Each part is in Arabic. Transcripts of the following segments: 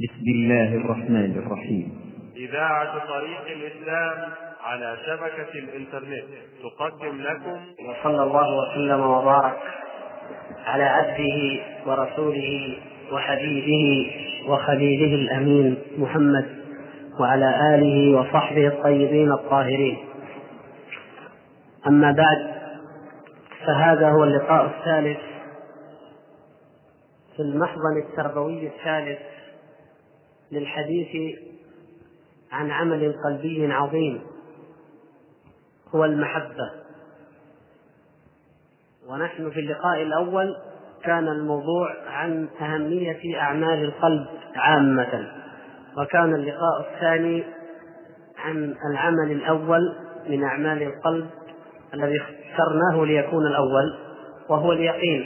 بسم الله الرحمن الرحيم. إذاعة طريق الإسلام على شبكة الإنترنت تقدم لكم. وصلى الله وسلم وبارك على عبده ورسوله وحبيبه وخليله الأمين محمد وعلى آله وصحبه الطيبين الطاهرين. أما بعد فهذا هو اللقاء الثالث في المحضن التربوي الثالث للحديث عن عمل قلبي عظيم هو المحبة. ونحن في اللقاء الأول كان الموضوع عن أهمية أعمال القلب عامة وكان اللقاء الثاني عن العمل الأول من أعمال القلب الذي اخترناه ليكون الأول وهو اليقين.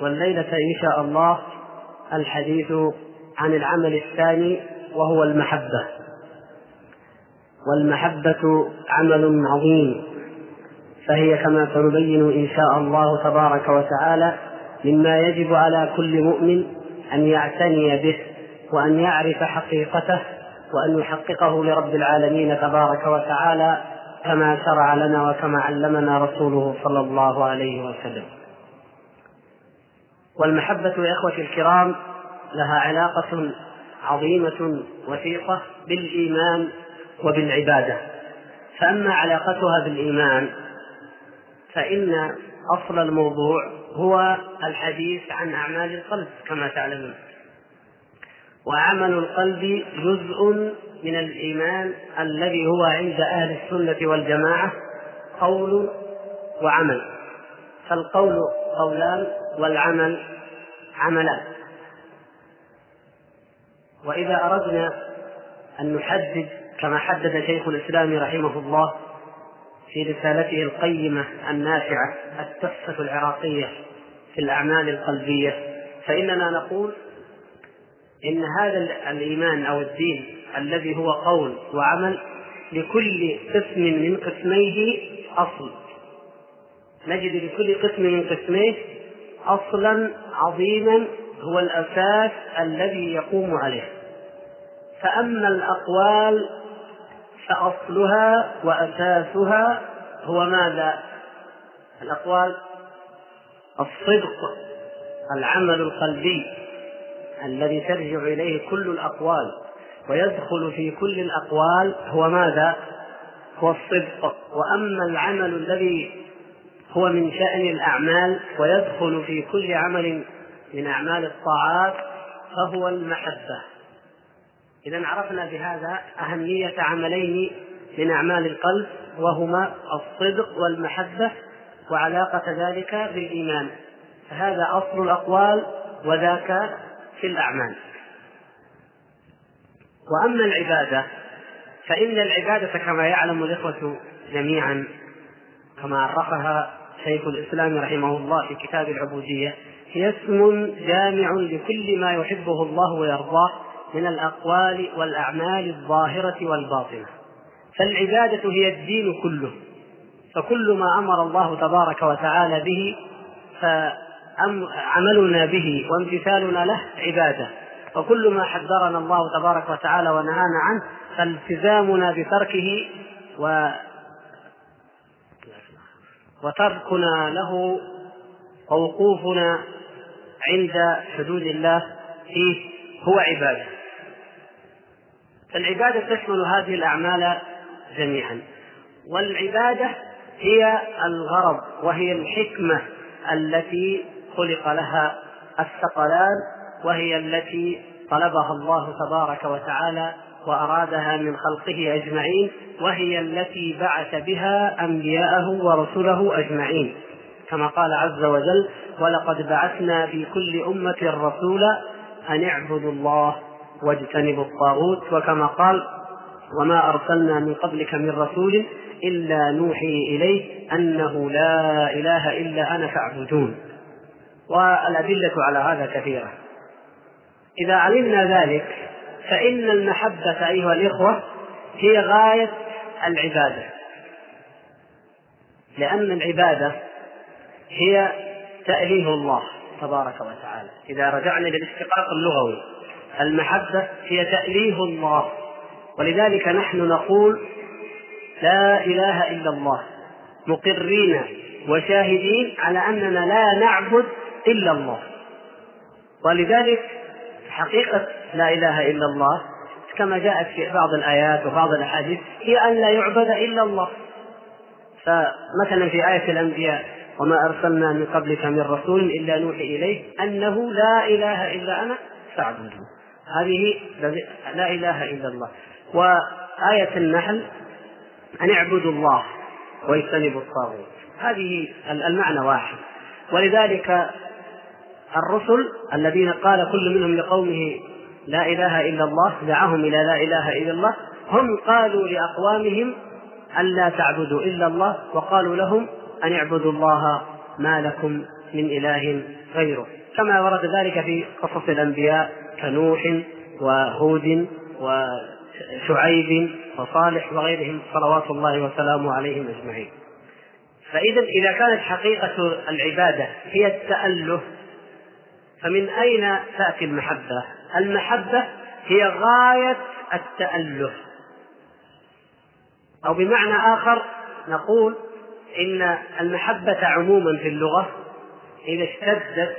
والليلة إن شاء الله الحديث عن العمل الثاني وهو المحبة. والمحبة عمل عظيم. فهي كما سنبين إن شاء الله تبارك وتعالى مما يجب على كل مؤمن أن يعتني به وأن يعرف حقيقته وأن يحققه لرب العالمين تبارك وتعالى كما شرع لنا وكما علمنا رسوله صلى الله عليه وسلم. والمحبة يا إخوتي الكرام لها علاقة عظيمة وثيقة بالإيمان وبالعبادة. فأما علاقتها بالإيمان فإن أصل الموضوع هو الحديث عن أعمال القلب كما تعلمون. وعمل القلب جزء من الإيمان الذي هو عند أهل السنة والجماعة قول وعمل. فالقول قولان والعمل عملان. وإذا أردنا أن نحدد كما حدد شيخ الإسلام رحمه الله في رسالته القيمة النافعة التحفة العراقية في الأعمال القلبية فإننا نقول إن هذا الإيمان أو الدين الذي هو قول وعمل لكل قسم من قسميه أصل. نجد لكل قسم من قسميه أصلا عظيما هو الأساس الذي يقوم عليه فأما الأقوال فأصلها وأساسها هو ماذا؟ الأقوال الصدق العمل القلبي الذي ترجع إليه كل الأقوال ويدخل في كل الأقوال هو ماذا؟ هو الصدق وأما العمل الذي هو من شأن الأعمال ويدخل في كل عمل من أعمال الطاعات فهو المحبة. إذا عرفنا بهذا أهمية عملين من أعمال القلب وهما الصدق والمحبة وعلاقة ذلك بالإيمان. فهذا أصل الأقوال وذاك في الأعمال. وأما العبادة فإن العبادة كما يعلم الإخوة جميعا كما عرفها شيخ الإسلام رحمه الله في كتاب العبودية هي اسم جامع لكل ما يحبه الله ويرضاه من الأقوال والأعمال الظاهرة والباطنة. فالعبادة هي الدين كله. فكل ما أمر الله تبارك وتعالى به فعملنا به وامتثالنا له عبادة. وكل ما حذرنا الله تبارك وتعالى ونهانا عنه فالتزامنا بتركه و وتركنا له ووقوفنا عند حدود الله فيه هو عبادة. فالعبادة تشمل هذه الأعمال جميعا. والعبادة هي الغرض وهي الحكمة التي خلق لها الثقلان وهي التي طلبها الله تبارك وتعالى وأرادها من خلقه أجمعين وهي التي بعث بها أنبياءه ورسله أجمعين. كما قال عز وجل ولقد بعثنا في كل أمة رسولا أن اعبدوا الله واجتنبوا الطاغوت وكما قال وما أرسلنا من قبلك من رسول إلا نوحي إليه أنه لا إله إلا أنا فاعبدون والأدلة على هذا كثيرة. إذا علمنا ذلك فإن المحبة أيها الإخوة هي غاية العبادة. لأن العبادة هي تأليه الله تبارك وتعالى. إذا رجعنا للاشتقاق اللغوي المحبة هي تأليه الله. ولذلك نحن نقول لا إله إلا الله مقرين وشاهدين على أننا لا نعبد إلا الله. ولذلك حقيقة لا إله إلا الله كما جاءت في بعض الآيات وبعض الأحاديث هي أن لا يعبد إلا الله. فمثلا في آية الأنبياء وما أرسلنا من قبلك من رسول إلا نوحي إليه أنه لا إله إلا أنا فاعبده. هذه لا إله إلا الله. وآية النحل أن اعبدوا الله واجتنبوا الطاغوت. هذه المعنى واحد. ولذلك الرسل الذين قال كل منهم لقومه لا إله إلا الله دعاهم إلى لا إله إلا الله هم قالوا لأقوامهم ألا تعبدوا إلا الله وقالوا لهم أن اعبدوا الله ما لكم من إله غيره. كما ورد ذلك في قصص الأنبياء كنوح وهود وشعيب وصالح وغيرهم صلوات الله وسلامه عليهم أجمعين. فإذا إذا كانت حقيقة العبادة هي التأله فمن أين تأتي المحبة؟ المحبة هي غاية التأله أو بمعنى آخر نقول إن المحبة عموما في اللغة إذا اشتدت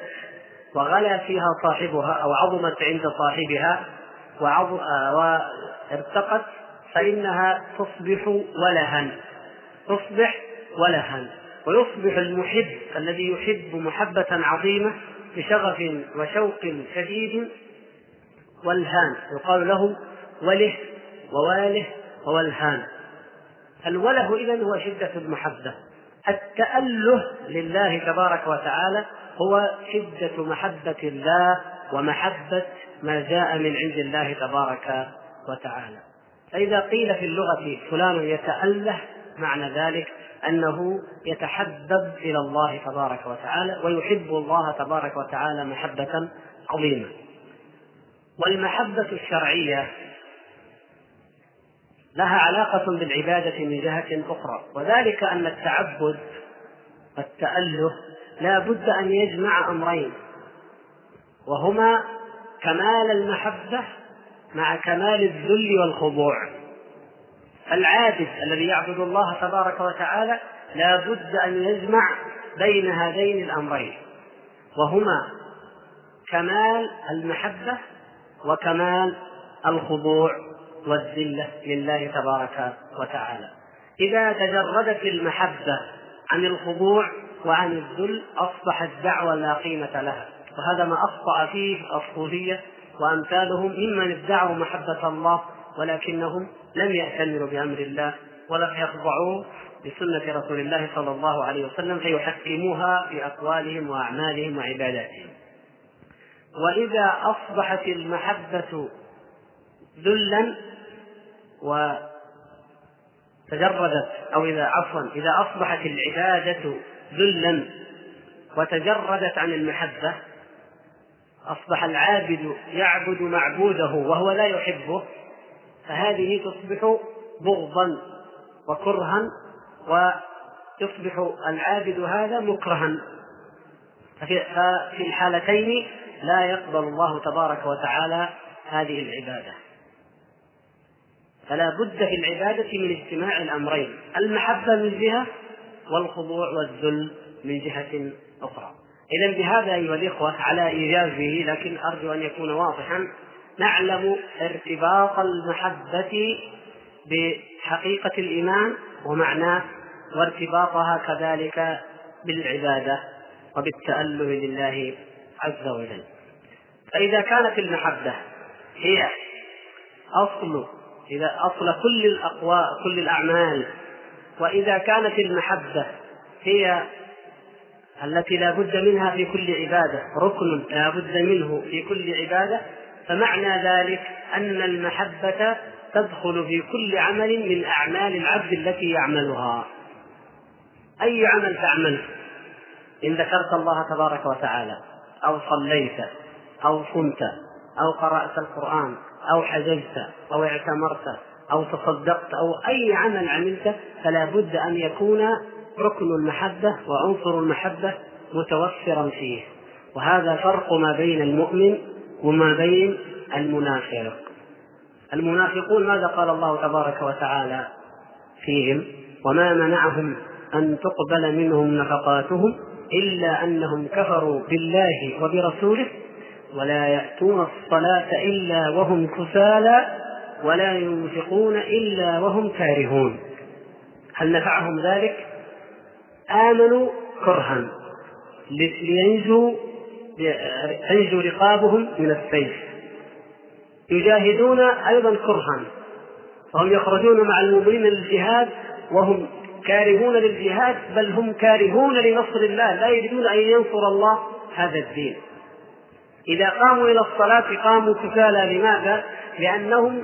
وغلا فيها صاحبها أو عظمت عند صاحبها وارتقت فإنها تصبح ولها. تصبح ولها. ويصبح المحب الذي يحب محبة عظيمة بشغف وشوق شديد والهان. يقال له وله وواله وولهان الوله إذا هو شدة المحبة. التأله لله تبارك وتعالى هو شدة محبة الله ومحبة ما جاء من عند الله تبارك وتعالى. فإذا قيل في اللغة فلان يتأله معنى ذلك أنه يتحبب إلى الله تبارك وتعالى ويحب الله تبارك وتعالى محبة عظيمة. والمحبة الشرعية لها علاقة بالعبادة من جهة أخرى. وذلك أن التعبد والتأله لا بد أن يجمع أمرين. وهما كمال المحبة مع كمال الذل والخضوع. العابد الذي يعبد الله تبارك وتعالى لا بد أن يجمع بين هذين الأمرين. وهما كمال المحبة وكمال الخضوع. والذلة لله تبارك وتعالى. إذا تجردت المحبة عن الخضوع وعن الذل أصبحت دعوة لا قيمة لها. وهذا ما أخطأ فيه الصوفية وأمثالهم ممن ادعوا محبة الله ولكنهم لم يأتمروا بأمر الله ولم يخضعوا لسنة رسول الله صلى الله عليه وسلم فيحكموها في أقوالهم وأعمالهم وعباداتهم. وإذا أصبحت المحبة ذلا وتجردت أو إذا عفوا إذا أصبحت العبادة ذلا وتجردت عن المحبة أصبح العابد يعبد معبوده وهو لا يحبه فهذه تصبح بغضا وكرها ويصبح العابد هذا مكرها. ففي الحالتين لا يقبل الله تبارك وتعالى هذه العبادة. فلا بد في العبادة من اجتماع الأمرين المحبة من جهة والخضوع والذل من جهة أخرى. إذا بهذا أيها الإخوة على إيجازه لكن أرجو أن يكون واضحا نعلم ارتباط المحبة بحقيقة الإيمان ومعناه وارتباطها كذلك بالعبادة وبالتأله لله عز وجل. فإذا كانت المحبة هي أصل إذا أصل كل الأقوى كل الأعمال. وإذا كانت المحبة هي التي لا بد منها في كل عبادة ركن لا بد منه في كل عبادة فمعنى ذلك أن المحبة تدخل في كل عمل من أعمال العبد التي يعملها. أي عمل تعمله إن ذكرت الله تبارك وتعالى أو صليت أو صمت أو قرأت القرآن أو حججت أو اعتمرت أو تصدقت أو أي عمل عملته فلا بد أن يكون ركن المحبة وعنصر المحبة متوفرا فيه. وهذا فرق ما بين المؤمن وما بين المنافق. المنافقون ماذا قال الله تبارك وتعالى فيهم؟ وما منعهم أن تقبل منهم نفقاتهم إلا أنهم كفروا بالله وبرسوله ولا يأتون الصلاة إلا وهم كسالى ولا ينفقون إلا وهم كارهون. هل نفعهم ذلك؟ آمنوا كرها لينجوا تنجو رقابهم من السيف. يجاهدون أيضا كرها فهم يخرجون مع المؤمنين للجهاد وهم كارهون للجهاد بل هم كارهون لنصر الله. لا يريدون أن ينصر الله هذا الدين. إذا قاموا إلى الصلاة قاموا كسالى لماذا؟ لأنهم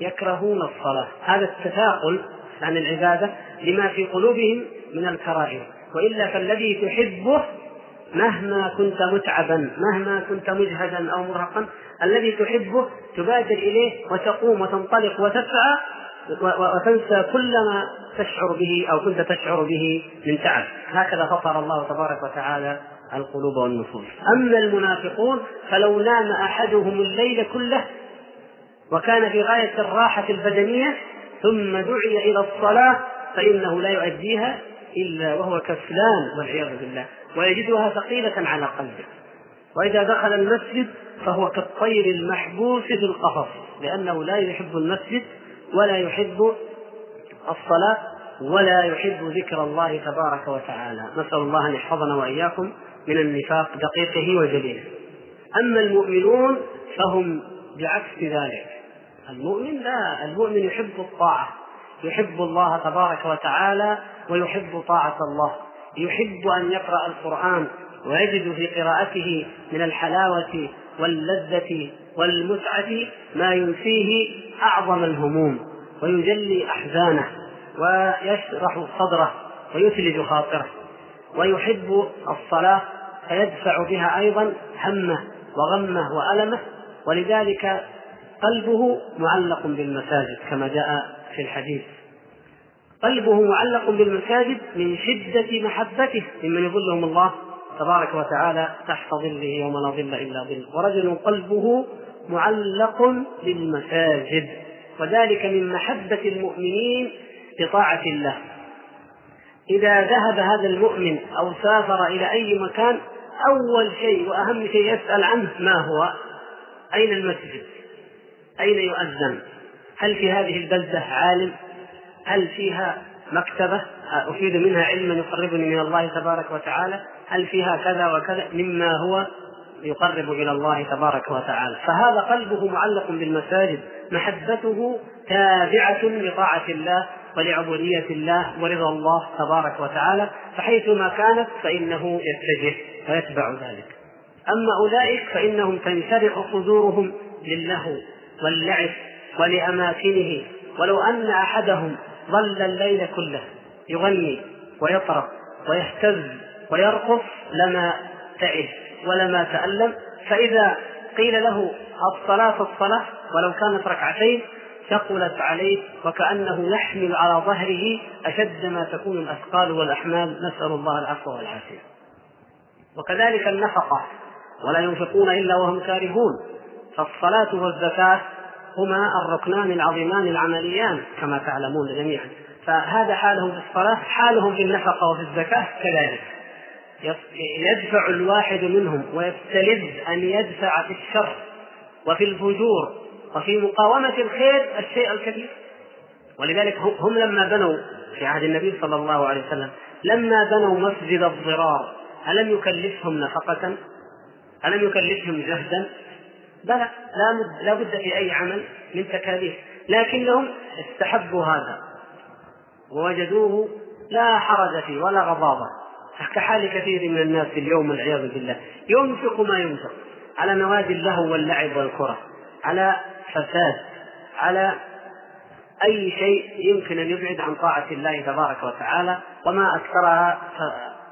يكرهون الصلاة. هذا التثاقل عن العبادة لما في قلوبهم من الكراهية. وإلا فالذي تحبه مهما كنت متعبا مهما كنت مجهدا أو مرهقا الذي تحبه تبادر إليه وتقوم وتنطلق وتسعى وتنسى كل ما تشعر به أو كنت تشعر به من تعب. هكذا فطر الله تبارك وتعالى القلوب والنفوس. أما المنافقون فلو نام أحدهم الليل كله وكان في غاية الراحة البدنية ثم دعي إلى الصلاة فإنه لا يؤديها إلا وهو كسلان والعياذ بالله. ويجدها ثقيلة على قلبه. وإذا دخل المسجد فهو كالطير المحبوس في القفص لأنه لا يحب المسجد ولا يحب الصلاة ولا يحب ذكر الله تبارك وتعالى. نسأل الله أن يحفظنا وإياكم من النفاق دقيقه وجليله. أما المؤمنون فهم بعكس ذلك. المؤمن لا المؤمن يحب الطاعة يحب الله تبارك وتعالى ويحب طاعة الله يحب أن يقرأ القرآن ويجد في قراءته من الحلاوة واللذة والمتعة ما ينسيه أعظم الهموم ويجلي أحزانه ويشرح صدره ويثلج خاطره ويحب الصلاة فيدفع بها أيضا همه وغمه وألمه ولذلك قلبه معلق بالمساجد كما جاء في الحديث. قلبه معلق بالمساجد من شدة محبته ممن يظلهم الله تبارك وتعالى تحت ظله يوم لا ظل إلا ظل ورجل قلبه معلق بالمساجد وذلك من محبة المؤمنين بطاعة الله. إذا ذهب هذا المؤمن أو سافر إلى أي مكان أول شيء وأهم شيء يسأل عنه ما هو؟ أين المسجد؟ أين يؤذن؟ هل في هذه البلدة عالم؟ هل فيها مكتبة؟ أفيد منها علما يقربني من الله تبارك وتعالى. هل فيها كذا وكذا؟ مما هو يقرب إلى الله تبارك وتعالى. فهذا قلبه معلق بالمساجد. محبته تابعة لطاعة الله ولعبودية الله ورضا الله تبارك وتعالى. فحيثما كانت فإنه يتجه. ويتبع ذلك. أما أولئك فإنهم تنشرح صدورهم للهو واللعب ولأماكنه. ولو أن أحدهم ظل الليل كله يغني ويطرب ويهتز ويرقص لما تعب ولما تألم فإذا قيل له الصلاة الصلاة ولو كانت ركعتين ثقلت عليه وكأنه يحمل على ظهره أشد ما تكون الأثقال والأحمال. نسأل الله العفو والعافية. وكذلك النفقة ولا ينفقون إلا وهم كارهون. فالصلاة والزكاة هما الركنان العظيمان العمليان كما تعلمون جميعا. فهذا حالهم في الصلاة حالهم في النفقة وفي الزكاة كذلك. يدفع الواحد منهم ويستلذ أن يدفع في الشر وفي الفجور وفي مقاومة الخير الشيء الكثير ولذلك هم لما بنوا في عهد النبي صلى الله عليه وسلم لما بنوا مسجد الضرار ألم يكلفهم نفقة؟ ألم يكلفهم جهدا؟ بلى لا بد في أي عمل من تكاليف. لكنهم استحبوا هذا ووجدوه لا حرج فيه ولا غضاضة كحال كثير من الناس اليوم والعياذ بالله. ينفق ما ينفق. على نوادي اللهو واللعب والكرة. على فساد. على أي شيء يمكن أن يبعد عن طاعة الله تبارك وتعالى. وما أكثرها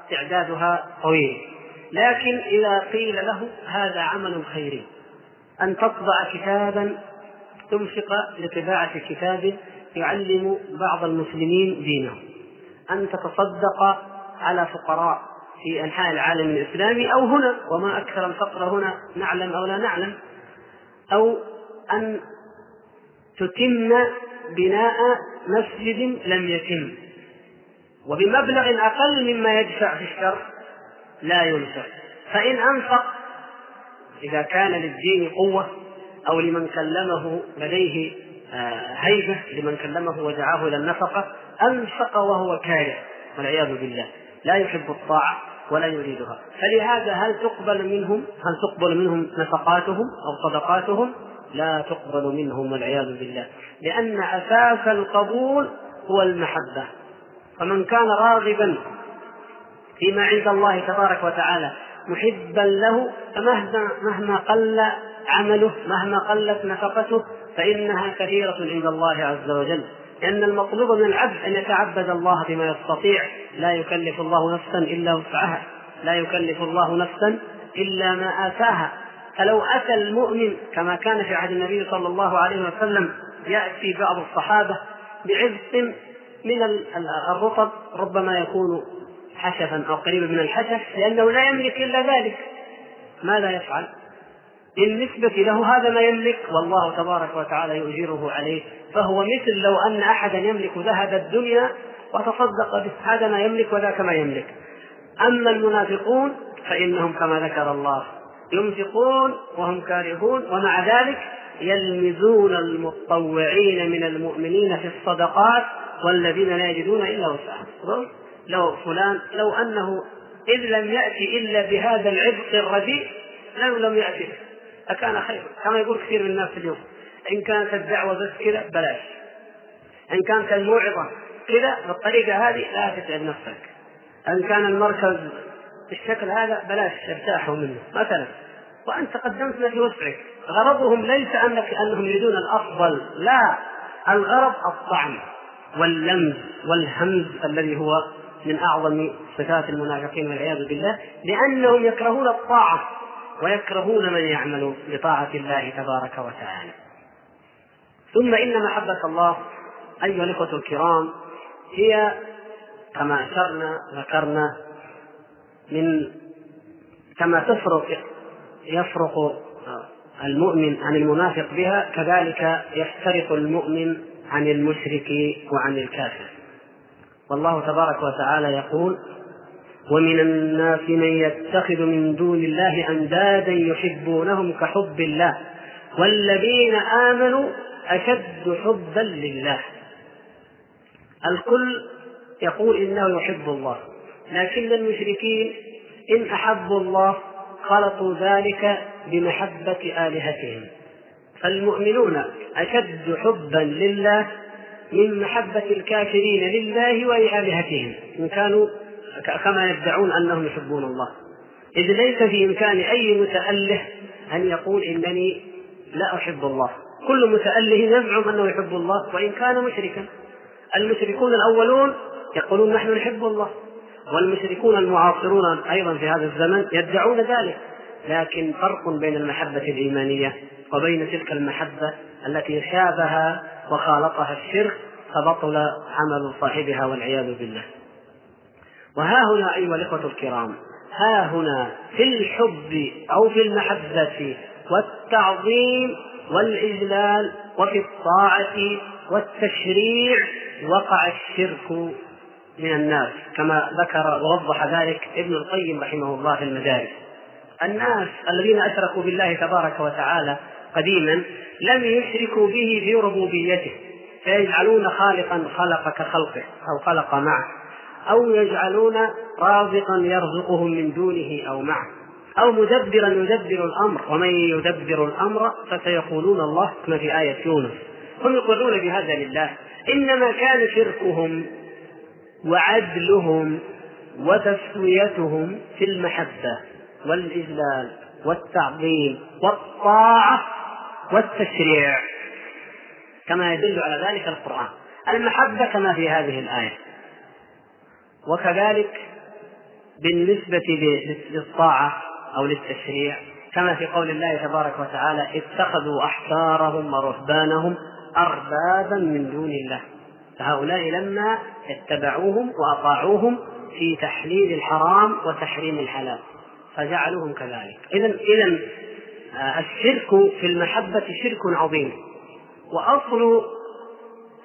تعدادها طويل. لكن إذا قيل له هذا عمل خيري أن تطبع كتابا تنفق لطباعة كتاب يعلم بعض المسلمين دينهم. أن تتصدق على فقراء في أنحاء العالم الإسلامي أو هنا وما أكثر الفقر هنا نعلم أو لا نعلم. أو أن تتم بناء مسجد لم يتم. وبمبلغ أقل مما يدفع في الشر لا ينفق فإن أنفق إذا كان للدين قوة أو لمن كلمه لديه آه، هيبة لمن كلمه ودعاه إلى النفقة أنفق وهو كاره والعياذ بالله. لا يحب الطاعة ولا يريدها. فلهذا هل تقبل منهم؟ هل تقبل منهم نفقاتهم أو صدقاتهم؟ لا تقبل منهم والعياذ بالله. لأن أساس القبول هو المحبة. فمن كان راغبا فيما عند الله تبارك وتعالى محبا له فمهما مهما قل عمله مهما قلت نفقته فإنها كثيرة عند الله عز وجل. لأن المطلوب من العبد أن يتعبد الله بما يستطيع. لا يكلف الله نفسا إلا وسعها. لا يكلف الله نفسا إلا ما آتاها. فلو أتى المؤمن كما كان في عهد النبي صلى الله عليه وسلم يأتي بعض الصحابة بعزق من الرطب ربما يكون حشفا أو قريبا من الحشف لأنه لا يملك إلا ذلك. ماذا يفعل؟ بالنسبة له هذا ما يملك والله تبارك وتعالى يؤجره عليه. فهو مثل لو أن أحدا يملك ذهب الدنيا وتصدق به هذا ما يملك وذاك ما يملك. أما المنافقون فإنهم كما ذكر الله ينفقون وهم كارهون ومع ذلك يلمزون المتطوعين من المؤمنين في الصدقات والذين لا يجدون إلا وسعهم. لو فلان لو أنه إذ لم يأتي إلا بهذا العبق الرديء لو لم يأتي أكان خيرا كما يقول كثير من الناس اليوم إن كانت الدعوة بس كذا بلاش. إن كانت الموعظة كذا بالطريقة هذه لا تتعب نفسك. إن كان المركز بالشكل هذا بلاش ارتاحوا منه. مثلا وأنت قدمت ما في وسعك. غرضهم ليس أنك أنهم يريدون الأفضل لا. الغرض الطعن. واللمز والهمز الذي هو من أعظم صفات المنافقين والعياذ بالله لأنهم يكرهون الطاعة ويكرهون من يعمل بطاعة الله تبارك وتعالى. ثم إن محبة الله أيها الإخوة الكرام هي كما أشرنا ذكرنا من كما تفرق يفرق المؤمن عن المنافق بها كذلك يفترق المؤمن عن المشرك وعن الكافر. والله تبارك وتعالى يقول ومن الناس من يتخذ من دون الله أندادا يحبونهم كحب الله والذين آمنوا أشد حبا لله. الكل يقول إنه يحب الله لكن المشركين إن أحبوا الله خلطوا ذلك بمحبة آلهتهم. فالمؤمنون أشد حبا لله من محبة الكافرين لله وإلهتهم. إن كانوا كما يدعون أنهم يحبون الله. إذ ليس في إمكان أي متأله أن يقول إنني لا أحب الله. كل متأله يزعم أنه يحب الله وإن كان مشركا. المشركون الأولون يقولون نحن نحب الله. والمشركون المعاصرون أيضا في هذا الزمن يدعون ذلك. لكن فرق بين المحبة الإيمانية وبين تلك المحبة التي شابها وخالطها الشرك فبطل عمل صاحبها والعياذ بالله. وها هنا أيها الإخوة الكرام ها هنا في الحب أو في المحبة والتعظيم والإجلال وفي الطاعة والتشريع وقع الشرك من الناس كما ذكر ووضح ذلك ابن القيم رحمه الله في المدارس. الناس الذين أشركوا بالله تبارك وتعالى قديما لم يشركوا به في ربوبيته فيجعلون خالقا خلق كخلقه أو خلق معه أو يجعلون رازقا يرزقهم من دونه أو معه أو مدبرا يدبر الأمر ومن يدبر الأمر فسيقولون الله كما في آية يونس. هم يقرون بهذا لله إنما كان شركهم وعدلهم وتسويتهم في المحبة. والإجلال والتعظيم والطاعة والتشريع كما يدل على ذلك القرآن. المحبة كما في هذه الآية. وكذلك بالنسبة للطاعة أو للتشريع كما في قول الله تبارك وتعالى اتخذوا أحبارهم ورهبانهم أربابا من دون الله. فهؤلاء لما اتبعوهم وأطاعوهم في تحليل الحرام وتحريم الحلال. فجعلوهم كذلك. إذا إذا آه، الشرك في المحبة شرك عظيم. وأصل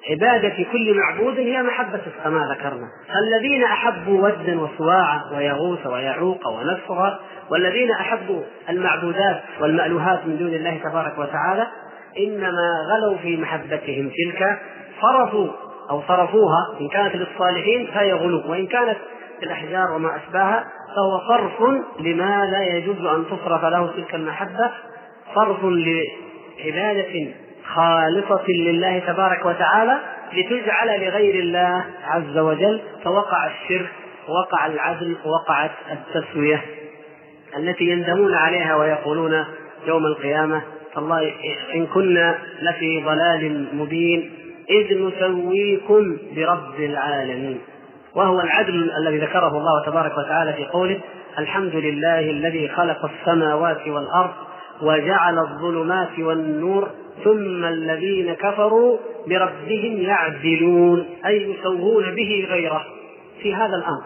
عبادة كل معبود هي محبة كما ذكرنا. الذين أحبوا ودا وسواعا ويغوث ويعوق ونسرا والذين أحبوا المعبودات والمألوهات من دون الله تبارك وتعالى إنما غلوا في محبتهم تلك. صرفوا أو صرفوها إن كانت للصالحين فهي غلو وإن كانت الأحجار وما أشباهها فهو صرف لما لا يجوز أن تصرف له تلك المحبة؟ صرف لعبادة خالصة لله تبارك وتعالى لتجعل لغير الله عز وجل فوقع الشرك ووقع العدل ووقعت التسوية التي يندمون عليها ويقولون يوم القيامة تالله إن كنا لفي ضلال مبين إذ نسويكم برب العالمين. وهو العدل الذي ذكره الله تبارك وتعالى في قوله الحمد لله الذي خلق السماوات والأرض وجعل الظلمات والنور ثم الذين كفروا بربهم يعدلون أي يسوون به غيره. في هذا الأمر.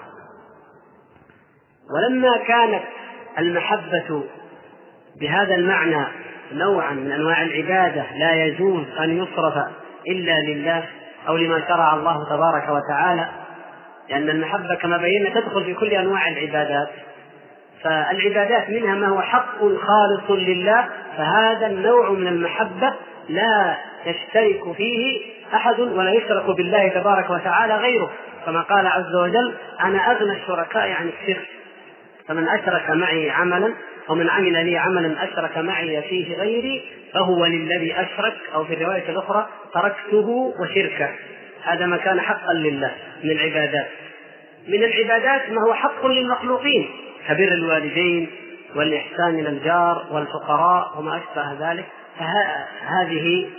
ولما كانت المحبة بهذا المعنى نوعا من أنواع العبادة لا يجوز أن يصرف إلا لله أو لما شرع الله تبارك وتعالى لأن المحبة كما بينا تدخل في كل أنواع العبادات. فالعبادات منها ما هو حق خالص لله فهذا النوع من المحبة لا يشترك فيه أحد ولا يشرك بالله تبارك وتعالى غيره. كما قال عز وجل أنا أغنى الشركاء عن الشرك. فمن أشرك معي عملا ومن عمل لي عملا أشرك معي فيه غيري فهو للذي أشرك أو في الرواية الأخرى تركته وشركه. هذا ما كان حقا لله من العبادات. من العبادات ما هو حق للمخلوقين كبر الوالدين والإحسان إلى الجار والفقراء وما أشبه ذلك. فهذه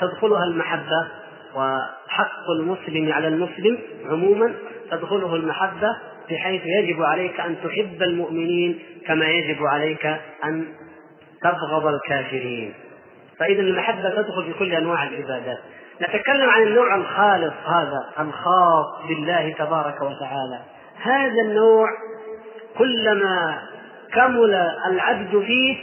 تدخلها المحبة وحق المسلم على المسلم عموما تدخله المحبة بحيث يجب عليك أن تحب المؤمنين كما يجب عليك أن تبغض الكافرين. فإذا المحبة تدخل في كل أنواع العبادات. نتكلم عن النوع الخالص هذا الخاص بالله تبارك وتعالى. هذا النوع كلما كمل العبد فيه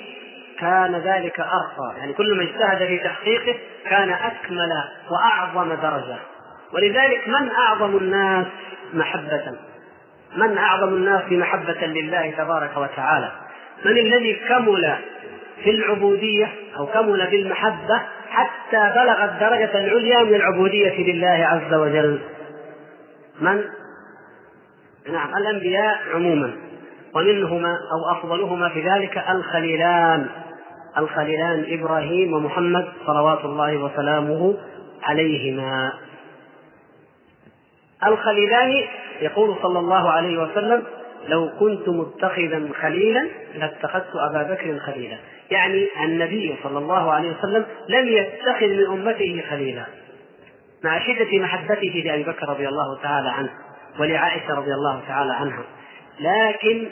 كان ذلك أرقى. يعني كلما اجتهد في تحقيقه كان أكمل وأعظم درجة. ولذلك من أعظم الناس محبة؟ من أعظم الناس محبة لله تبارك وتعالى؟ من الذي كمل في العبودية أو كمل بالمحبة حتى بلغ الدرجة العليا من العبودية لله عز وجل. من؟ نعم الأنبياء عموما. ومنهما أو أفضلهما في ذلك الخليلان. الخليلان إبراهيم ومحمد صلوات الله وسلامه عليهما. الخليلان يقول صلى الله عليه وسلم لو كنت متخذا خليلا لاتخذت أبا بكر خليلا. يعني النبي صلى الله عليه وسلم لم يتخذ من أمته خليلا. مع شدة محبته لأبي بكر رضي الله تعالى عنه ولعائشة رضي الله تعالى عنها. لكن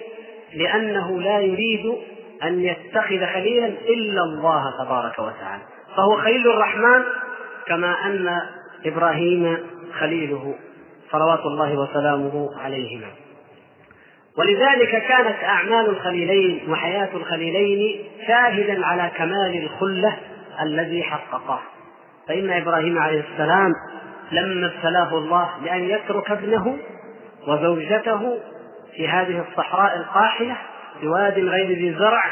لأنه لا يريد أن يتخذ خليلا إلا الله تبارك وتعالى. فهو خليل الرحمن كما أن إبراهيم خليله صلوات الله وسلامه عليهما. ولذلك كانت أعمال الخليلين وحياة الخليلين شاهدا على كمال الخلة الذي حققه. فإن إبراهيم عليه السلام لما ابتلاه الله بأن يترك ابنه وزوجته في هذه الصحراء القاحلة بواد غير ذي زرع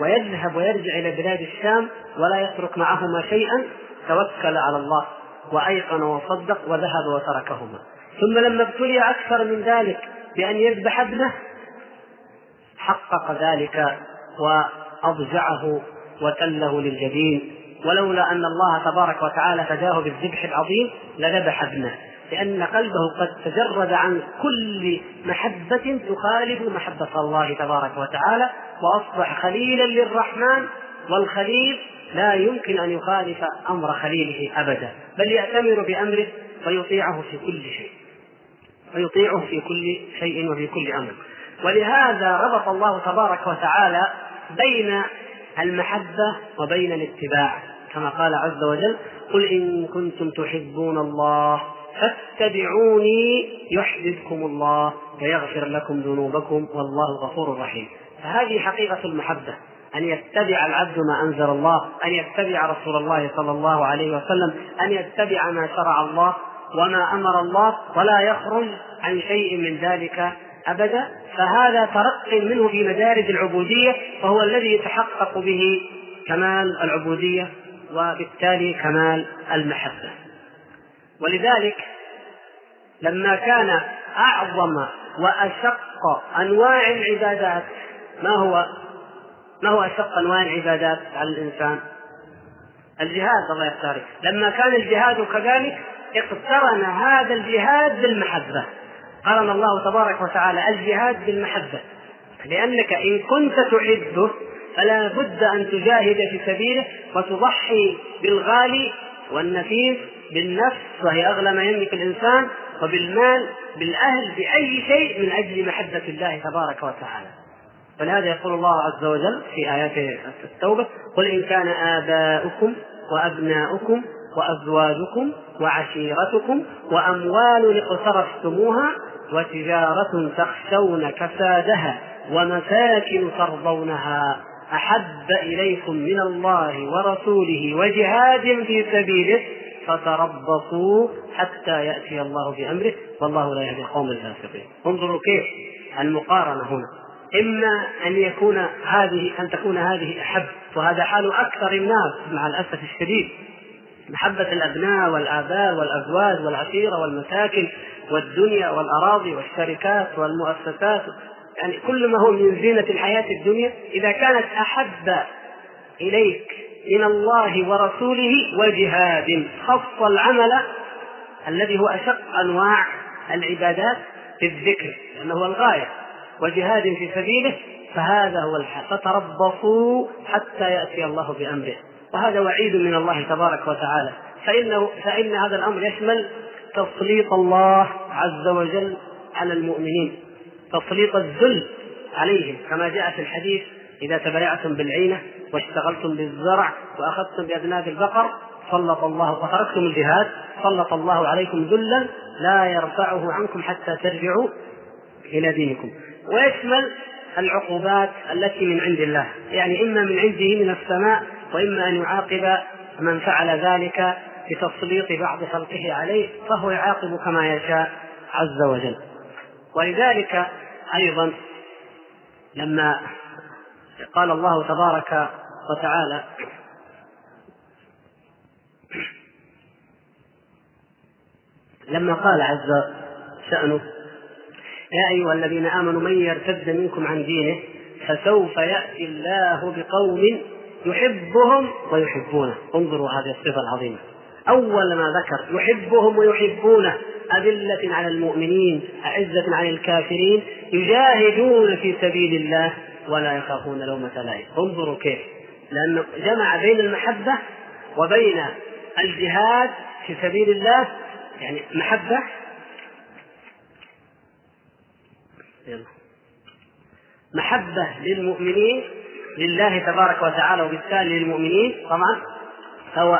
ويذهب ويرجع إلى بلاد الشام ولا يترك معهما شيئا توكل على الله وأيقن وصدق وذهب وتركهما. ثم لما ابتلي أكثر من ذلك بأن يذبح ابنه حقق ذلك وأضجعه وتله للجبين. ولولا أن الله تبارك وتعالى فداه بالذبح العظيم لذبح ابنه لأن قلبه قد تجرد عن كل محبة تخالف محبة الله تبارك وتعالى وأصبح خليلا للرحمن والخليل لا يمكن أن يخالف أمر خليله أبدا بل يأتمر بأمره ويطيعه في كل شيء ويطيعه في كل شيء وفي كل أمر. ولهذا ربط الله تبارك وتعالى بين المحبة وبين الاتباع كما قال عز وجل قل إن كنتم تحبون الله فاتبعوني يحببكم الله ويغفر لكم ذنوبكم والله غفور رحيم. فهذه حقيقة المحبة أن يتبع العبد ما أنزل الله أن يتبع رسول الله صلى الله عليه وسلم أن يتبع ما شرع الله وما أمر الله ولا يخرج عن شيء من ذلك أبدا فهذا ترق منه في مدارج العبودية وهو الذي يتحقق به كمال العبودية وبالتالي كمال المحبة. ولذلك لما كان أعظم وأشق أنواع العبادات ما هو؟ ما هو أشق أنواع العبادات على الإنسان؟ الجهاد الله يختارك. لما كان الجهاد كذلك اقترن هذا الجهاد بالمحبة. قرن الله تبارك وتعالى الجهاد بالمحبة. لأنك إن كنت تحبه فلا بد أن تجاهد في سبيله وتضحي بالغالي والنفيس بالنفس وهي أغلى ما يملك الإنسان وبالمال بالأهل بأي شيء من أجل محبة الله تبارك وتعالى. ولهذا يقول الله عز وجل في آيات التوبة قل إن كان آباؤكم وأبناؤكم وأزواجكم وعشيرتكم وأموال اقترفتموها وتجارة تخشون كسادها ومساكن ترضونها أحب إليكم من الله ورسوله وجهاد في سبيله فتربصوا حتى يأتي الله بأمره والله لا يهدي القوم الفاسقين. انظروا كيف المقارنة هنا. إما أن يكون هذه أن تكون هذه أحب وهذا حال أكثر الناس مع الأسف الشديد. محبة الأبناء والآباء والأزواج والعشيرة والمساكن والدنيا والأراضي والشركات والمؤسسات يعني كل ما هو من زينة الحياة الدنيا إذا كانت أحب إليك من الله ورسوله وجهاد خص العمل الذي هو أشق أنواع العبادات في الذكر لأنه هو الغاية وجهاد في سبيله فهذا هو الحال فتربصوا حتى يأتي الله بأمره وهذا وعيد من الله تبارك وتعالى فإنه فإن هذا الأمر يشمل تسليط الله عز وجل على المؤمنين تسليط الذل عليهم كما جاء في الحديث إذا تبايعتم بالعينة واشتغلتم بالزرع وأخذتم بأذناب البقر سلط الله وتركتم الجهاد سلط الله عليكم ذلا لا يرفعه عنكم حتى ترجعوا إلى دينكم. ويشمل العقوبات التي من عند الله يعني إما من عنده من السماء وإما أن يعاقب من فعل ذلك بتسليط بعض خلقه عليه فهو يعاقب كما يشاء عز وجل. ولذلك أيضا لما قال الله تبارك وتعالى لما قال عز شأنه يا أيها الذين آمنوا من يرتد منكم عن دينه فسوف يأتي الله بقوم يحبهم ويحبونه. انظروا هذه الصفة العظيمة. أول ما ذكر يحبهم ويحبونه أذلة على المؤمنين أعزة على الكافرين يجاهدون في سبيل الله ولا يخافون لومة لائم. انظروا كيف. لأنه جمع بين المحبة وبين الجهاد في سبيل الله يعني محبة. محبة للمؤمنين لله تبارك وتعالى وبالتالي للمؤمنين طبعا. هو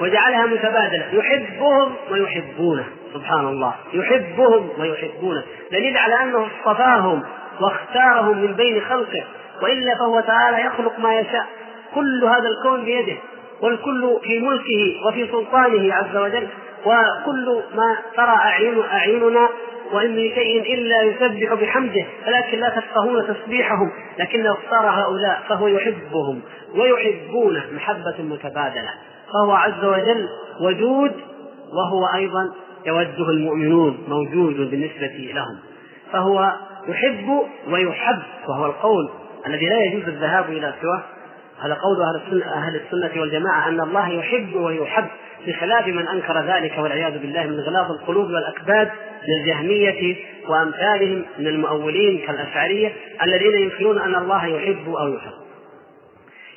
وجعلها متبادلة. يحبهم ويحبونه. سبحان الله يحبهم ويحبونه. دليل على أنه اصطفاهم واختارهم من بين خلقه. وإلا فهو تعالى يخلق ما يشاء. كل هذا الكون بيده. والكل في ملكه وفي سلطانه عز وجل. وكل ما ترى أعين أعيننا. وإن من شيء إلا يسبح بحمده. ولكن لا تفقهون تسبيحهم. لكنه اختار هؤلاء فهو يحبهم. ويحبونه. محبة متبادلة. فهو عز وجل ودود وهو أيضا يوده المؤمنون موجود بالنسبة لهم. فهو يحب ويحب وهو القول الذي لا يجوز الذهاب إلى سواه. هذا قول أهل السنة, أهل السنة والجماعة أن الله يحب ويحب بخلاف من أنكر ذلك والعياذ بالله من غلاظ القلوب والأكباد من الجهمية وأمثالهم من المؤولين كالأشعرية الذين ينكرون أن الله يحب أو يحب.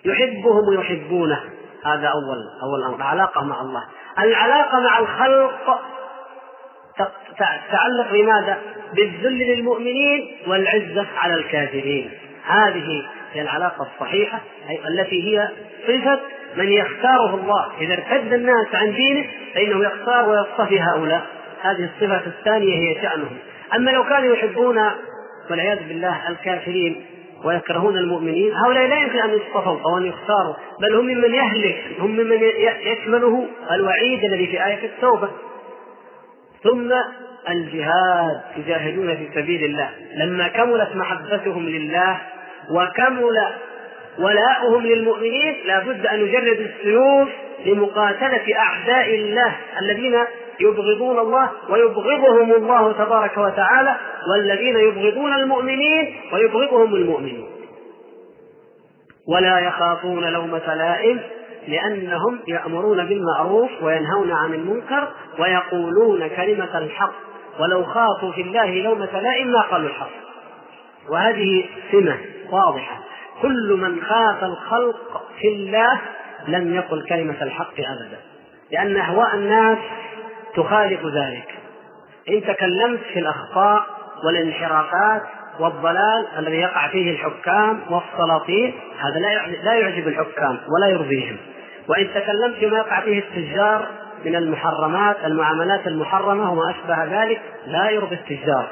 يحبهم ويحبونه. هذا أول أول أمر. علاقة مع الله. العلاقة مع الخلق تتعلق بماذا؟ بالذل للمؤمنين والعزة على الكافرين هذه هي العلاقة الصحيحة التي هي صفة من يختاره الله. إذا ارتد الناس عن دينه فإنه يختار ويصطفي هؤلاء. هذه الصفة الثانية هي شأنهم. أما لو كانوا يحبون والعياذ بالله الكافرين ويكرهون المؤمنين. هؤلاء لا يمكن أن يصطفوا أو أن يختاروا بل هم ممن يهلك هم ممن يشمله الوعيد الذي في آية التوبة. ثم الجهاد يجاهدون في سبيل الله. لما كملت محبتهم لله وكمل ولاؤهم للمؤمنين لا بد أن يجردوا السيوف لمقاتلة أعداء الله الذين يبغضون الله ويبغضهم الله تبارك وتعالى والذين يبغضون المؤمنين ويبغضهم المؤمنون. ولا يخافون لومة لائم لأنهم يأمرون بالمعروف وينهون عن المنكر ويقولون كلمة الحق. ولو خافوا في الله لومة لائم ما قالوا الحق. وهذه سمة واضحة. كل من خاف الخلق في الله لم يقل كلمة الحق أبدا. لأن أهواء الناس تخالف ذلك. إن تكلمت في الأخطاء والانحرافات والضلال الذي يقع فيه الحكام والسلاطين هذا لا يعجب الحكام ولا يرضيهم. وإن تكلمت فيما يقع فيه التجار من المحرمات المعاملات المحرمة وما أشبه ذلك لا يرضي التجار.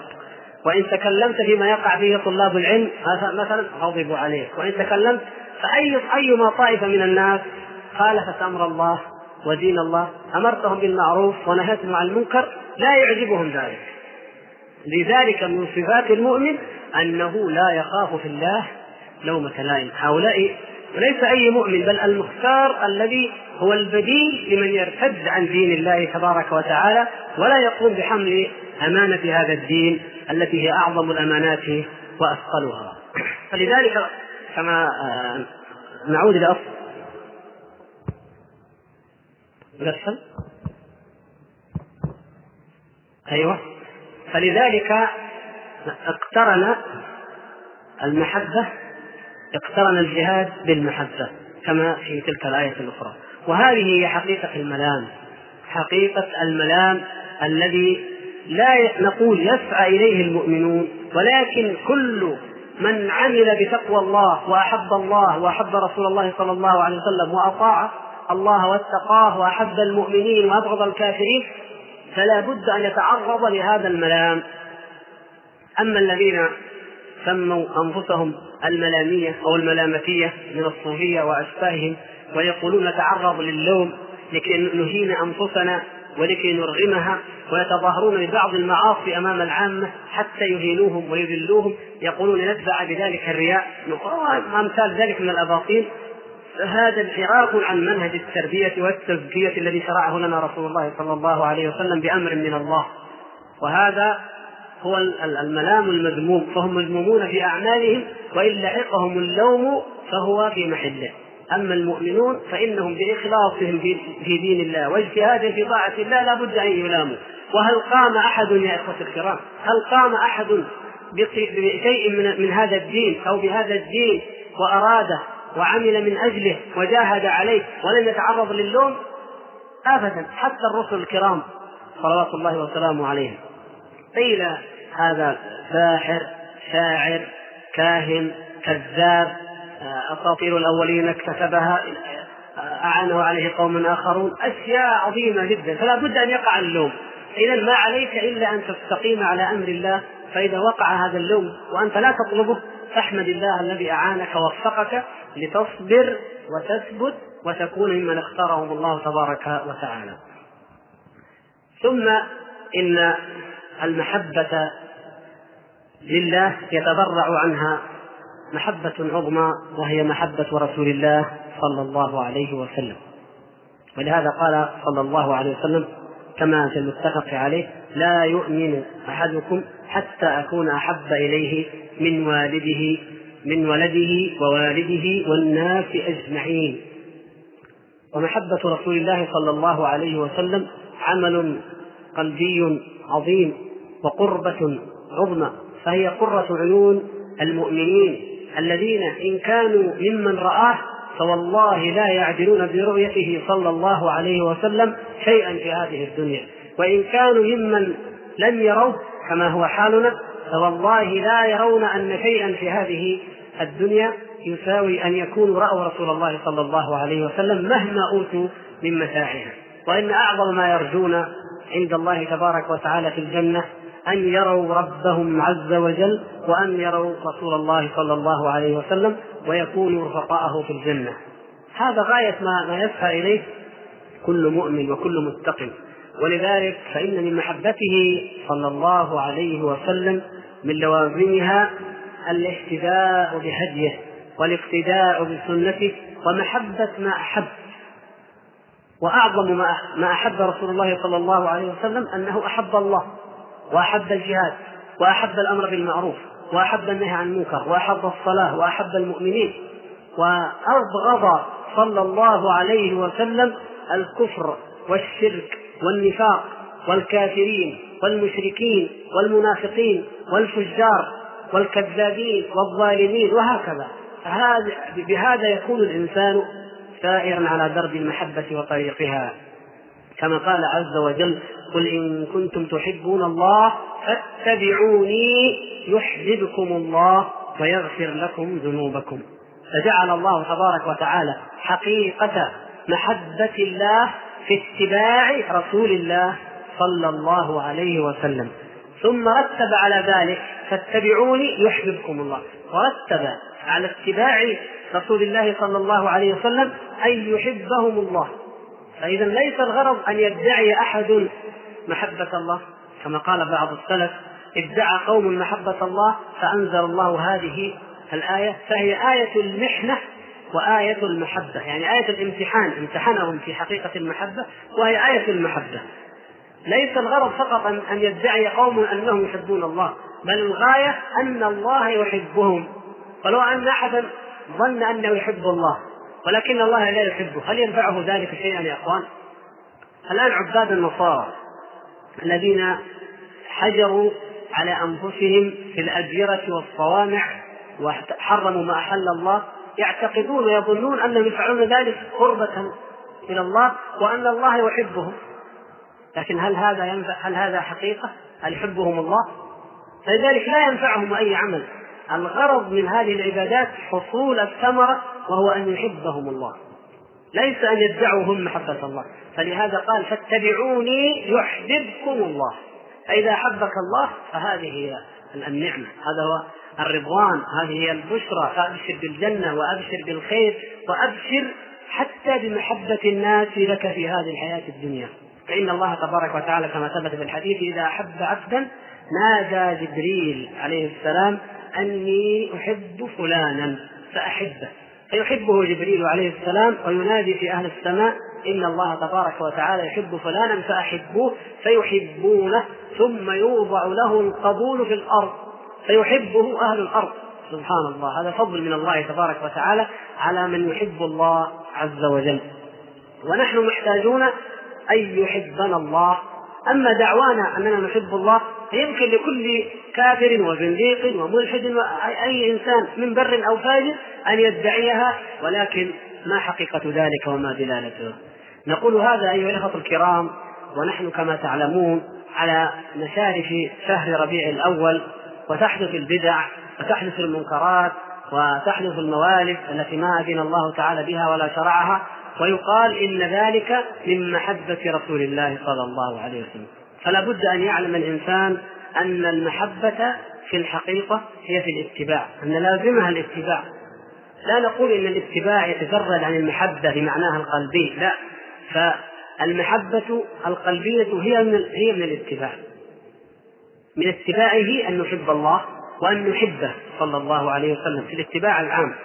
وإن تكلمت فيما يقع فيه طلاب العلم مثلا غضبوا عليك. وإن تكلمت فأي أيما طائفة من الناس خالفت أمر الله ودين الله أمرتهم بالمعروف ونهيتهم عن المنكر لا يعجبهم ذلك. لذلك من صفات المؤمن أنه لا يخاف في الله لومة لائم. هؤلاء وليس أي مؤمن بل المختار الذي هو البديل لمن يرتد عن دين الله تبارك وتعالى ولا يقوم بحمل أمانة هذا الدين التي هي أعظم الأمانات وأثقلها. فلذلك كما آه، نعود إلى أصل. الأسفل أيوه. فلذلك اقترن المحبة اقترن الجهاد بالمحبة كما في تلك الآية الأخرى. وهذه هي حقيقة الملام. حقيقة الملام الذي لا نقول يسعى إليه المؤمنون ولكن كل من عمل بتقوى الله وأحب الله وأحب رسول الله صلى الله عليه وسلم وأطاع الله واتقاه وأحب المؤمنين وأبغض الكافرين فلا بد أن يتعرض لهذا الملام. أما الذين سموا أنفسهم الملامية أو الملامتية من الصوفية وأشباههم ويقولون نتعرض للوم لكي نهين أنفسنا ولكي نرغمها ويتظاهرون ببعض المعاصي أمام العامة حتى يهينوهم ويذلوهم يقولون نتبع بذلك الرياء أمثال ذلك من الأباطيل. هذا انحراف عن منهج التربية والتزكية الذي شرعه لنا رسول الله صلى الله عليه وسلم بأمر من الله. وهذا هو الملام المذموم فهم مذمومون في أعمالهم وإن لحقهم اللوم فهو في محله. أما المؤمنون فإنهم بإخلاصهم في دين الله واجتهادهم في طاعة الله لا بد أن يلاموا. وهل قام أحد يا إخوة الكرام؟ هل قام أحد بشيء من هذا الدين أو بهذا الدين وأراده؟ وعمل من أجله وجاهد عليه ولم يتعرض للوم أبدا حتى الرسل الكرام صلوات الله وسلامه عليهم. قيل هذا ساحر شاعر كاهن كذاب. أساطير الأولين اكتسبها أعانه عليه قوم آخرون. أشياء عظيمة جدا. فلا بد أن يقع اللوم. إذا ما عليك إلا أن تستقيم على أمر الله. فإذا وقع هذا اللوم وأنت لا تطلبه فاحمد الله الذي أعانك ووفقك. لتصبر وتثبت وتكون ممن اختارهم الله تبارك وتعالى. ثم إن المحبة لله يتبرع عنها محبة عظمى وهي محبة رسول الله صلى الله عليه وسلم. ولهذا قال صلى الله عليه وسلم كما في المتفق عليه لا يؤمن أحدكم حتى أكون أحب إليه من والده من ولده ووالده والناس أجمعين. ومحبة رسول الله صلى الله عليه وسلم عمل قلبي عظيم وقربة عظمى فهي قرة عيون المؤمنين الذين إن كانوا ممن رآه فوالله لا يعدلون برؤيته صلى الله عليه وسلم شيئا في هذه الدنيا. وإن كانوا ممن لم يروه كما هو حالنا فوالله لا يرون أن شيئا في هذه الدنيا يساوي أن يكونوا رأوا رسول الله صلى الله عليه وسلم مهما أوتوا من متاعها وإن أعظم ما يرجون عند الله تبارك وتعالى في الجنة أن يروا ربهم عز وجل وأن يروا رسول الله صلى الله عليه وسلم ويكونوا رفقاءه في الجنة. هذا غاية ما, ما يسعى إليه كل مؤمن وكل متقن ولذلك فإن من محبته صلى الله عليه وسلم من لوازمها الاهتداء بهديه والاقتداء بسنته ومحبة ما أحب. وأعظم ما أحب رسول الله صلى الله عليه وسلم أنه أحب الله وأحب الجهاد وأحب الأمر بالمعروف وأحب النهي عن المنكر وأحب الصلاة وأحب المؤمنين. وأبغض صلى الله عليه وسلم الكفر والشرك والنفاق والكافرين والمشركين والمنافقين والفجار والكذابين والظالمين وهكذا. بهذا يكون الإنسان سائرا على درب المحبة وطريقها. كما قال عز وجل قل إن كنتم تحبون الله فاتبعوني يحببكم الله ويغفر لكم ذنوبكم. فجعل الله تبارك وتعالى حقيقة محبة الله في اتباع رسول الله صلى الله عليه وسلم. ثم رتب على ذلك فاتبعوني يحببكم الله. ورتب على اتباع رسول الله صلى الله عليه وسلم أن يحبهم الله. فإذا ليس الغرض أن يدعي أحد محبة الله كما قال بعض السلف ادعى قوم محبة الله فأنزل الله هذه الآية فهي آية المحنة وآية المحبة. يعني آية الامتحان امتحنهم في حقيقة المحبة وهي آية المحبة. ليس الغرض فقط أن يدعي قوم أنهم يحبون الله بل الغاية أن الله يحبهم. ولو أن أحدا ظن أنه يحب الله ولكن الله لا يحبه. هل ينفعه ذلك شيئا يا أخوان؟ الآن عباد النصارى الذين حجروا على أنفسهم في الأديرة والصوامع وحرموا ما أحل الله يعتقدون ويظنون أنهم يفعلون ذلك قربة إلى الله وأن الله يحبهم. لكن هل هذا ينفع هل هذا حقيقة؟ هل يحبهم الله؟ فلذلك لا ينفعهم أي عمل. الغرض من هذه العبادات حصول الثمرة وهو أن يحبهم الله. ليس أن يدعوا هم محبة الله. فلهذا قال فاتبعوني يحببكم الله. فإذا أحبك الله فهذه هي النعمة. هذا هو الرضوان. هذه هي البشرى. فأبشر بالجنة وأبشر بالخير وأبشر حتى بمحبة الناس لك في هذه الحياة الدنيا. فإن الله تبارك وتعالى كما ثبت في الحديث إذا أحب عبدا نادى جبريل عليه السلام أني أحب فلانا فأحبه. فيحبه جبريل عليه السلام وينادي في أهل السماء إن الله تبارك وتعالى يحب فلانا فأحبوه فيحبونه ثم يوضع له القبول في الأرض. فيحبه أهل الأرض. سبحان الله. هذا فضل من الله تبارك وتعالى على من يحب الله عز وجل. ونحن محتاجون أن يحبنا الله. أما دعوانا أننا نحب الله فيمكن لكل كافر وزنديق وملحد وأي إنسان من بر أو فاجر أن يدعيها ولكن ما حقيقة ذلك وما دلالته. نقول هذا أيها الأخوة الكرام ونحن كما تعلمون على مشارف شهر ربيع الأول وتحدث البدع وتحدث المنكرات وتحدث الموالد التي ما أذن الله تعالى بها ولا شرعها. ويقال إن ذلك من محبة رسول الله صلى الله عليه وسلم. فلا بد أن يعلم الإنسان أن المحبة في الحقيقة هي في الاتباع أن لازمها الاتباع. لا نقول إن الاتباع يتجرد عن المحبة بمعناها القلبي لا. فالمحبة القلبية هي من هي من الاتباع. من اتباعه أن نحب الله وأن نحبه صلى الله عليه وسلم في الاتباع العام.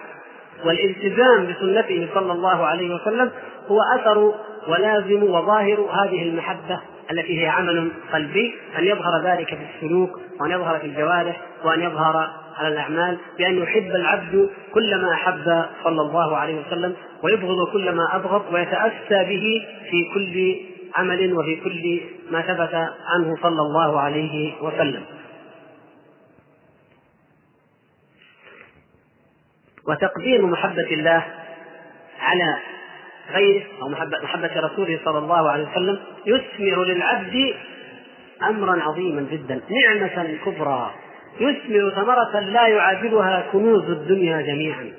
والالتزام بسنته صلى الله عليه وسلم هو أثر ولازم وظاهر هذه المحبة التي هي عمل قلبي أن يظهر ذلك في السلوك وأن يظهر في الجوارح وأن يظهر على الأعمال بأن يحب العبد كل ما أحب صلى الله عليه وسلم ويبغض كل ما أبغض ويتأسى به في كل عمل وفي كل ما ثبت عنه صلى الله عليه وسلم. وتقديم محبة الله على غيره أو محبة, محبة رسوله صلى الله عليه وسلم يثمر للعبد أمرا عظيما جدا نعمة كبرى يثمر ثمرة لا يعادلها كنوز الدنيا جميعا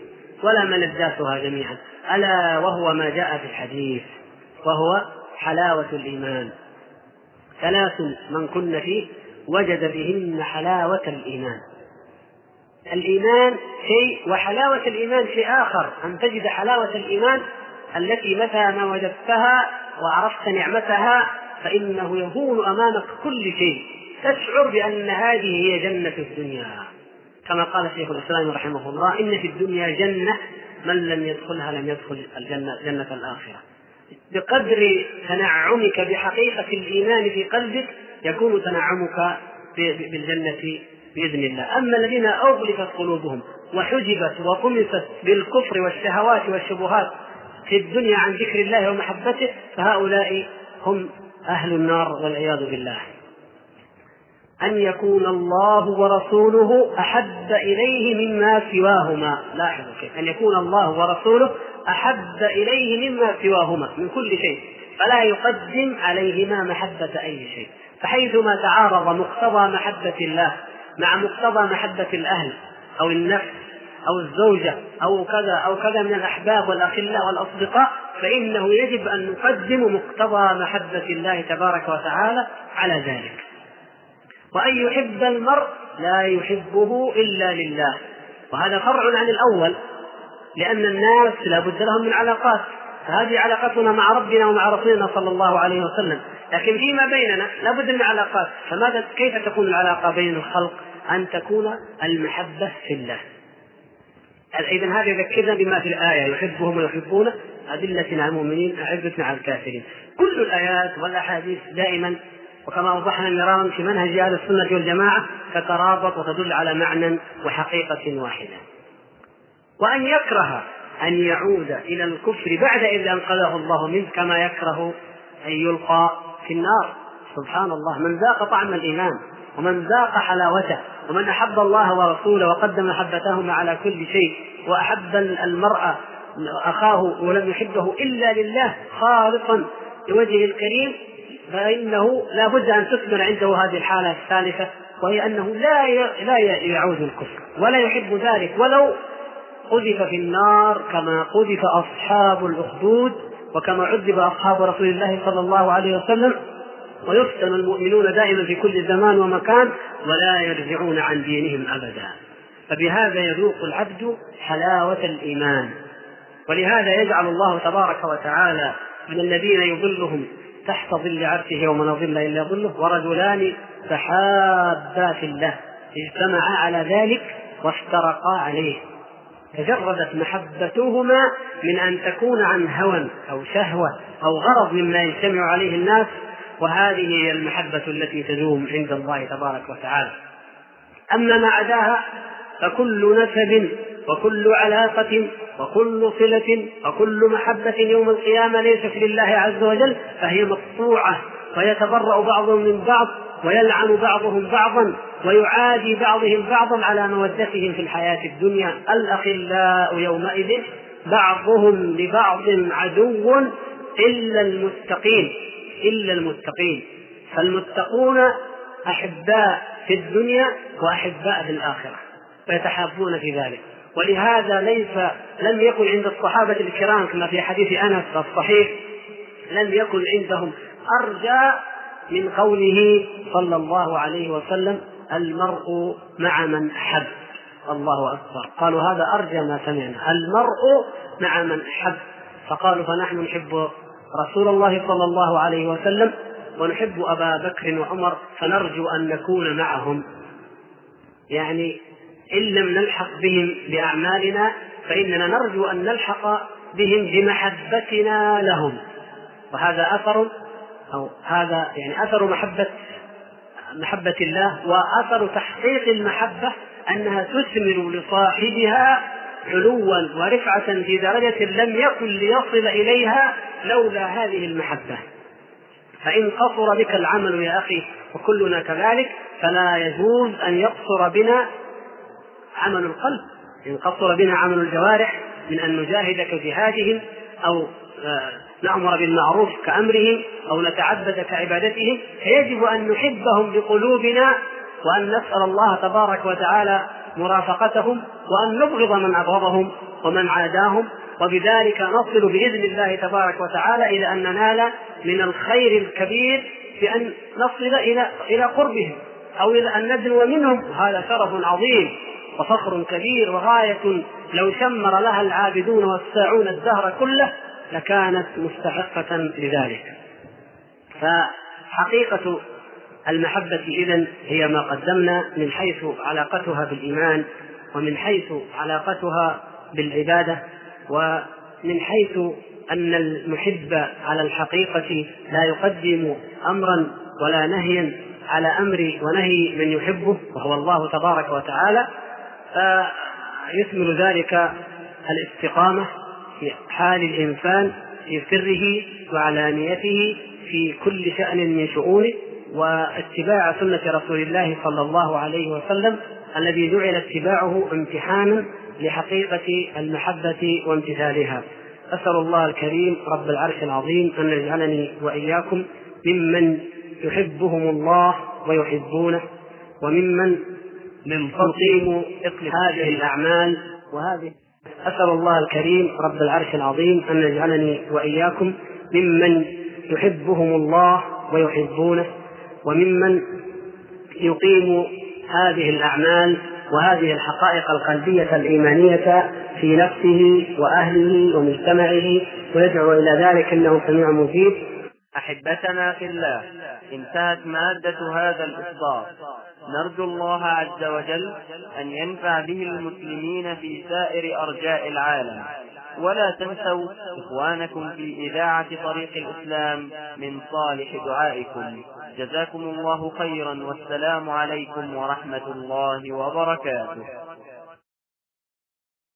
ولا ملذاتها جميعا ألا وهو ما جاء في الحديث وهو حلاوة الإيمان. ثلاث من كن فيه وجد بهن حلاوة الإيمان. الإيمان شيء وحلاوة الإيمان شيء آخر أن تجد حلاوة الإيمان التي متى ما وجدتها وعرفت نعمتها فإنه يهون أمامك كل شيء. تشعر بأن هذه هي جنة الدنيا. كما قال شيخ الإسلام رحمه الله إن في الدنيا جنة من لم يدخلها لم يدخل الجنة جنة الآخرة. بقدر تنعمك بحقيقة الإيمان في قلبك يكون تنعمك بالجنة بإذن الله. أما الذين أغلقت قلوبهم وحجبت وطمست بالكفر والشهوات والشبهات في الدنيا عن ذكر الله ومحبته فهؤلاء هم أهل النار والعياذ بالله. أن يكون الله ورسوله أحب إليه مما سواهما. لاحظوا كيف. أن يكون الله ورسوله أحب إليه مما سواهما من كل شيء. فلا يقدم عليهما محبة أي شيء. فحيثما تعارض مقتضى محبة الله مع مقتضى محبة الأهل أو النفس أو الزوجة أو كذا أو كذا من الأحباب والأخلاء والأصدقاء فإنه يجب أن نقدم مقتضى محبة الله تبارك وتعالى على ذلك. وأن يحب المرء لا يحبه إلا لله. وهذا فرع عن الأول لأن الناس لا بد لهم من علاقات. فهذه علاقتنا مع ربنا ومع رسولنا صلى الله عليه وسلم. لكن فيما بيننا لا بد من علاقات. فماذا كيف تكون العلاقة بين الخلق؟ أن تكون المحبة في الله. إذا هذا يذكرنا بما في الآية؟ يحبهم ويحبونه أدلة على المؤمنين أعزة على الكافرين. كل الآيات والأحاديث دائما وكما وضحنا مرارا في منهج أهل السنة والجماعة تترابط وتدل على معنى وحقيقة واحدة. وأن يكره أن يعود إلى الكفر بعد إذ أنقذه الله منه كما يكره أن يلقى في النار. سبحان الله من ذاق طعم الإيمان ومن ذاق حلاوته ومن أحب الله ورسوله وقدم محبتهما على كل شيء وأحب المرء أخاه ولم يحبه إلا لله خالصا لوجهه الكريم فإنه لا بد أن تثمر عنده هذه الحالة الثالثة وهي أنه لا لا يعود الكفر ولا يحب ذلك ولو قذف في النار كما قذف أصحاب الأخدود وكما عذب أصحاب رسول الله صلى الله عليه وسلم ويفتن المؤمنون دائما في كل زمان ومكان ولا يرجعون عن دينهم أبدا. فبهذا يذوق العبد حلاوة الإيمان. ولهذا يجعل الله تبارك وتعالى من الذين يظلهم تحت ظل عرشه يوم لا ظل إلا ظله ورجلان تحابا في الله. اجتمعا على ذلك وافترقا عليه. تجردت محبتهما من أن تكون عن هوى أو شهوة أو غرض مما يجتمع عليه الناس وهذه هي المحبة التي تدوم عند الله تبارك وتعالى. أما ما عداها فكل نسب وكل علاقة وكل صلة وكل محبة يوم القيامة ليست لله عز وجل فهي مقطوعة ويتبرأ بعضهم من بعض ويلعن بعضهم بعضا ويعادي بعضهم بعضا على مودتهم في الحياة الدنيا. الأخلاء يومئذ بعضهم لبعض عدو إلا المتقين إلا المتقين. فالمتقون أحباء في الدنيا وأحباء في الآخرة ويتحابون في ذلك. ولهذا ليس لم يكن عند الصحابة الكرام كما في حديث أنس الصحيح لم يكن عندهم أرجى من قوله صلى الله عليه وسلم المرء مع من أحب. الله أكبر. قالوا هذا أرجى ما سمعنا. المرء مع من أحب. فقالوا فنحن نحب رسول الله صلى الله عليه وسلم ونحب أبا بكر وعمر فنرجو أن نكون معهم. يعني إن لم نلحق بهم بأعمالنا فإننا نرجو أن نلحق بهم بمحبتنا لهم. وهذا أثر أو هذا يعني أثر محبة محبة الله وأثر تحقيق المحبة أنها تثمر لصاحبها علوا ورفعة في درجة لم يكن ليصل إليها لولا هذه المحبة. فإن قصر بك العمل يا أخي وكلنا كذلك فلا يجوز أن يقصر بنا عمل القلب. إن قصر بنا عمل الجوارح من أن نجاهد كجهادهم أو آه، نأمر بالمعروف كأمرهم أو نتعبد كعبادتهم فيجب أن نحبهم بقلوبنا وأن نسأل الله تبارك وتعالى مرافقتهم وأن نبغض من أبغضهم ومن عاداهم وبذلك نصل بإذن الله تبارك وتعالى إلى أن ننال من الخير الكبير بأن نصل إلى إلى قربهم أو أن ندنو منهم. هذا شرف عظيم وفخر كبير وغاية لو شمر لها العابدون والساعون الدهر كله. لكانت مستحقة لذلك. فحقيقة المحبة إذن هي ما قدمنا من حيث علاقتها بالإيمان ومن حيث علاقتها بالعبادة ومن حيث أن المحب على الحقيقة لا يقدم أمرا ولا نهيا على أمر ونهي من يحبه وهو الله تبارك وتعالى. فيثمر ذلك الاستقامة في حال الإنسان في سره وعلانيته في كل شأن من شؤونه واتباع سنة رسول الله صلى الله عليه وسلم الذي جعل اتباعه امتحانا لحقيقة المحبة وامتثالها. أسأل الله الكريم رب العرش العظيم أن يجعلني وإياكم ممن يحبهم الله ويحبونه وممن يقيم هذه الأعمال وهذه أسأل الله الكريم رب العرش العظيم أن يجعلني وإياكم ممن يحبهم الله ويحبونه وممن يقيم هذه الأعمال وهذه الحقائق القلبية الإيمانية في نفسه وأهله ومجتمعه ويدعو إلى ذلك إنه سميع مجيب. أحبتنا في الله. انتهت مادة هذا الإصدار. نرجو الله عز وجل أن ينفع به المسلمين في سائر أرجاء العالم. ولا تنسوا إخوانكم في إذاعة طريق الإسلام من صالح دعائكم. جزاكم الله خيرا والسلام عليكم ورحمة الله وبركاته.